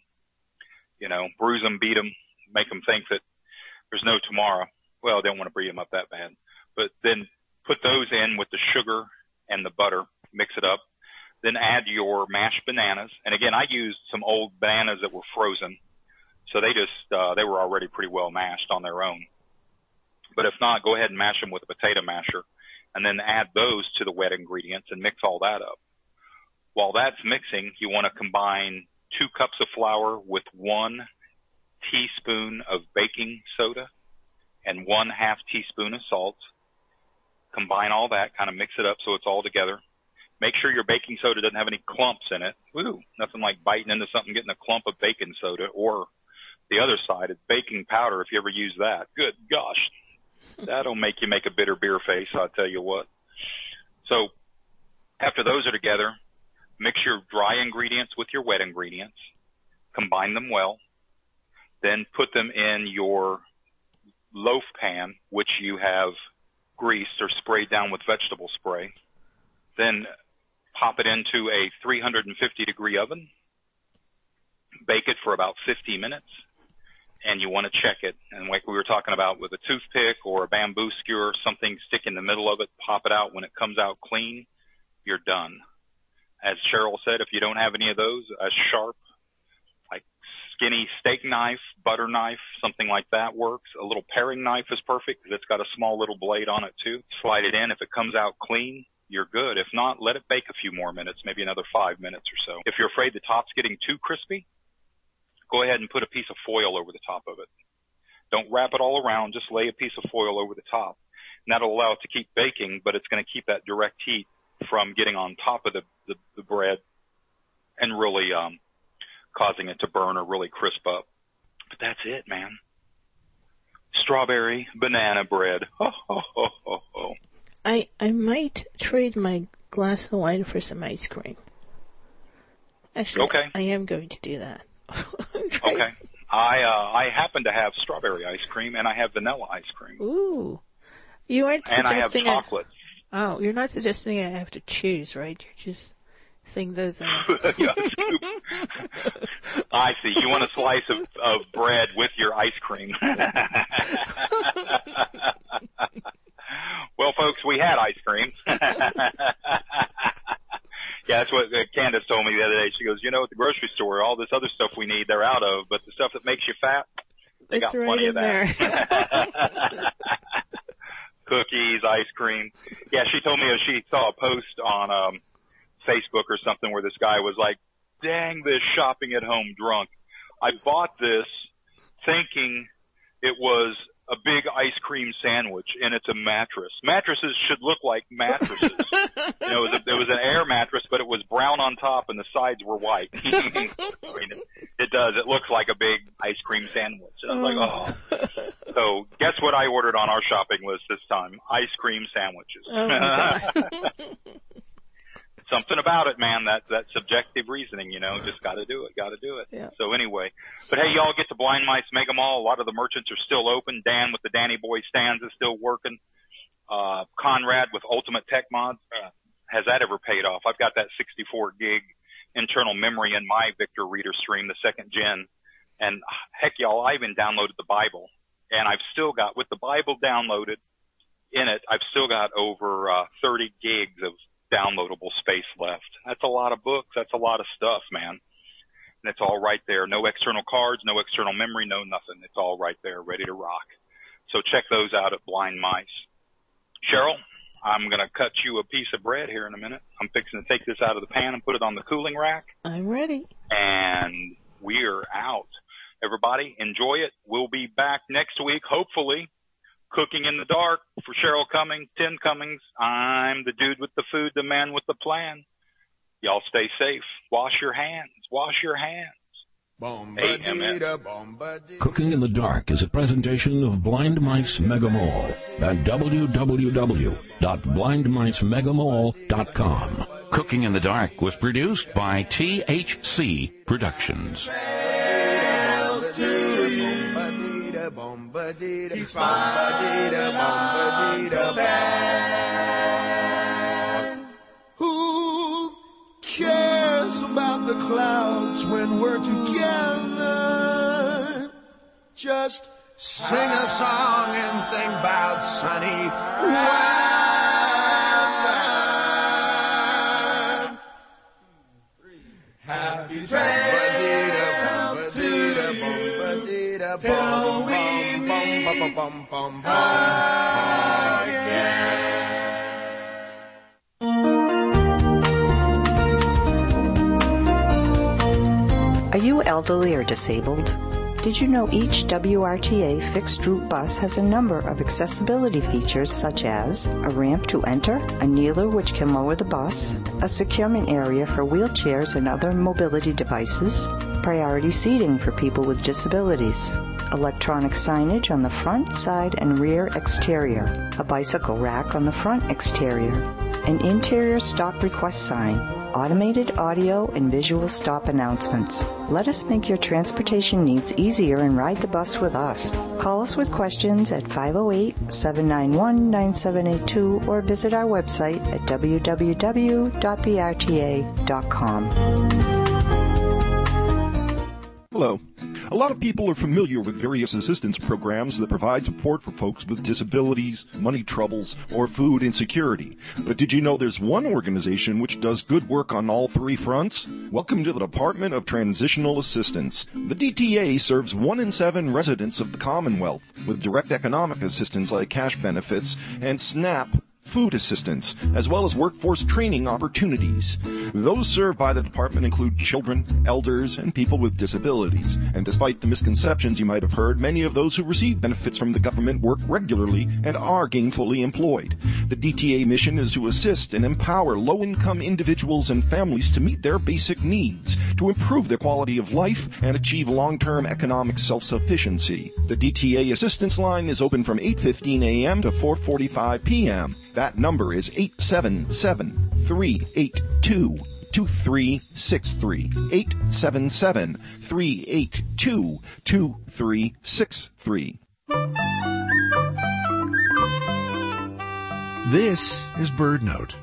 You know, bruise them, beat them, make them think that there's no tomorrow. Well, they don't want to beat them up that bad, but then put those in with the sugar and the butter, mix it up. Then add your mashed bananas. And again, I used some old bananas that were frozen. So they just, uh, they were already pretty well mashed on their own. But if not, go ahead and mash them with a potato masher and then add those to the wet ingredients and mix all that up. While that's mixing, you want to combine two cups of flour with one teaspoon of baking soda and one half teaspoon of salt combine all that, kind of mix it up so it's all together. Make sure your baking soda doesn't have any clumps in it. Woo, nothing like biting into something, getting a clump of baking soda. Or the other side, it's baking powder if you ever use that. Good gosh, that'll make you make a bitter beer face, I'll tell you what. So after those are together, mix your dry ingredients with your wet ingredients, combine them well, then put them in your loaf pan, which you have greased or sprayed down with vegetable spray. Then pop it into a 350 degree oven. Bake it for about 50 minutes. And you want to check it. And like we were talking about with a toothpick or a bamboo skewer, something stick in the middle of it, pop it out. When it comes out clean, you're done. As Cheryl said, if you don't have any of those, a sharp, like skinny steak knife, butter knife, something like that works. A little paring knife is perfect because it's got a small little blade on it too. Slide it in. If it comes out clean, you're good. If not, let it bake a few more minutes, maybe another five minutes or so. If you're afraid the top's getting too crispy, go ahead and put a piece of foil over the top of it. Don't wrap it all around, just lay a piece of foil over the top. And that'll allow it to keep baking, but it's going to keep that direct heat from getting on top of the, the, the bread and really um, causing it to burn or really crisp up. But that's it, man. Strawberry banana bread. <laughs> Ho, ho, ho, ho, ho. I I might trade my glass of wine for some ice cream. Actually, Okay. I am going to do that. <laughs> Okay. I uh, I happen to have strawberry ice cream and I have vanilla ice cream Ooh, you aren't suggesting and I have chocolate. Oh, you're not suggesting I have to choose, right? You're just saying those are. <laughs> I see. You want a slice of, of bread with your ice cream. <laughs> well, folks, we had ice cream. <laughs> yeah, that's what uh, Candace told me the other day. She goes, you know, at the grocery store, all this other stuff we need, they're out of, but the stuff that makes you fat, they It's got right plenty in of that. Cookies, ice cream. Yeah, she told me she saw a post on um Facebook or something where this guy was like, "Dang this shopping at home drunk. I bought this thinking it was a big ice cream sandwich and it's a mattress. Mattresses should look like mattresses. <laughs> you know, it was, a, was an air mattress, but it was brown on top and the sides were white. <laughs> I mean, it, it does. It looks like a big ice cream sandwich. And I was like, oh. oh. So guess what I ordered on our shopping list this time? Ice cream sandwiches. Oh. <laughs> Something about it, man. That that subjective reasoning, you know, just got to do it. Got to do it. Yeah. So anyway, but hey, y'all get to Blind Mice Mega Mall. A lot of the merchants are still open. Dan with the Danny Boy stands is still working. Uh, Conrad with Ultimate Tech Mods. Uh, has that ever paid off? I've got that 64 gig internal memory in my Victor Reader stream, the second gen. And heck, y'all, I even downloaded the Bible, and I've still got with the Bible downloaded in it. I've still got over uh, 30 gigs of downloadable space left. That's a lot of books. That's a lot of stuff, man. And it's all right there. No external cards, no external memory, no nothing. It's all right there, ready to rock. So check those out at Blind Mice. Cheryl, I'm going to cut you a piece of bread here in a minute. I'm fixing to take this out of the pan and put it on the cooling rack. I'm ready. And we're out. Everybody, enjoy it. We'll be back next week, hopefully. Cooking in the dark for Cheryl Cummings, Tim Cummings. I'm the dude with the food, the man with the plan. Y'all stay safe. Wash your hands. Wash your hands. Cooking in the Dark is a presentation of Blind Mice Mega Mall at www.blindmicemegamall.com. Cooking in the Dark was produced by THC Productions. Who cares about the clouds when we're together? Just sing a song and think about sunny weather. Are you elderly or disabled? Did you know each WRTA fixed route bus has a number of accessibility features such as a ramp to enter, a kneeler which can lower the bus, a securement area for wheelchairs and other mobility devices, priority seating for people with disabilities, electronic signage on the front, side, and rear exterior, a bicycle rack on the front exterior, an interior stop request sign, automated audio and visual stop announcements. Let us make your transportation needs easier and ride the bus with us. Call us with questions at 508-791-9782 or visit our website at www.therta.com. Hello. A lot of people are familiar with various assistance programs that provide support for folks with disabilities, money troubles, or food insecurity. But did you know there's one organization which does good work on all three fronts? Welcome to the Department of Transitional Assistance. The DTA serves one in seven residents of the Commonwealth with direct economic assistance like cash benefits and SNAP food assistance, as well as workforce training opportunities. Those served by the department include children, elders, and people with disabilities. And despite the misconceptions you might have heard, many of those who receive benefits from the government work regularly and are gainfully employed. The DTA mission is to assist and empower low-income individuals and families to meet their basic needs, to improve their quality of life, and achieve long-term economic self-sufficiency. The DTA assistance line is open from 8:15 a.m. to 4:45 p.m. That number is 877 382 2363. 877 382 2363. This is BirdNote.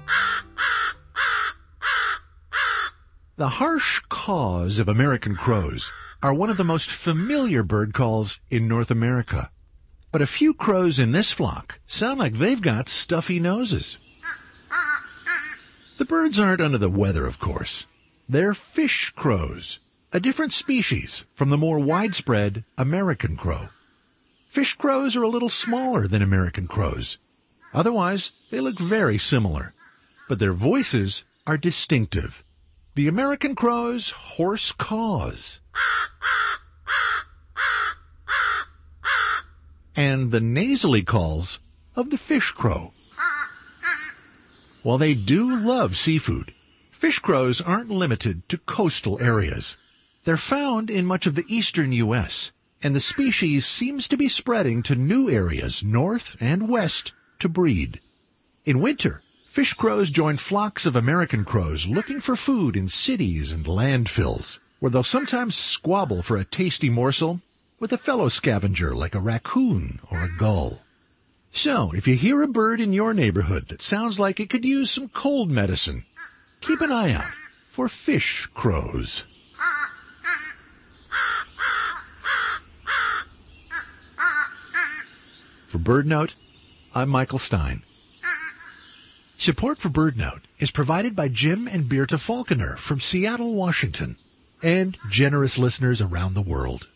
The harsh caws of American crows are one of the most familiar bird calls in North America. But a few crows in this flock sound like they've got stuffy noses. The birds aren't under the weather, of course. They're fish crows, a different species from the more widespread American crow. Fish crows are a little smaller than American crows. Otherwise, they look very similar. But their voices are distinctive. The American crow's hoarse caws. And the nasally calls of the fish crow. While they do love seafood, fish crows aren't limited to coastal areas. They're found in much of the eastern U.S., and the species seems to be spreading to new areas north and west to breed. In winter, fish crows join flocks of American crows looking for food in cities and landfills, where they'll sometimes squabble for a tasty morsel with a fellow scavenger like a raccoon or a gull. So, if you hear a bird in your neighborhood that sounds like it could use some cold medicine, keep an eye out for fish crows. For BirdNote, I'm Michael Stein. Support for BirdNote is provided by Jim and Beerta Falconer from Seattle, Washington, and generous listeners around the world.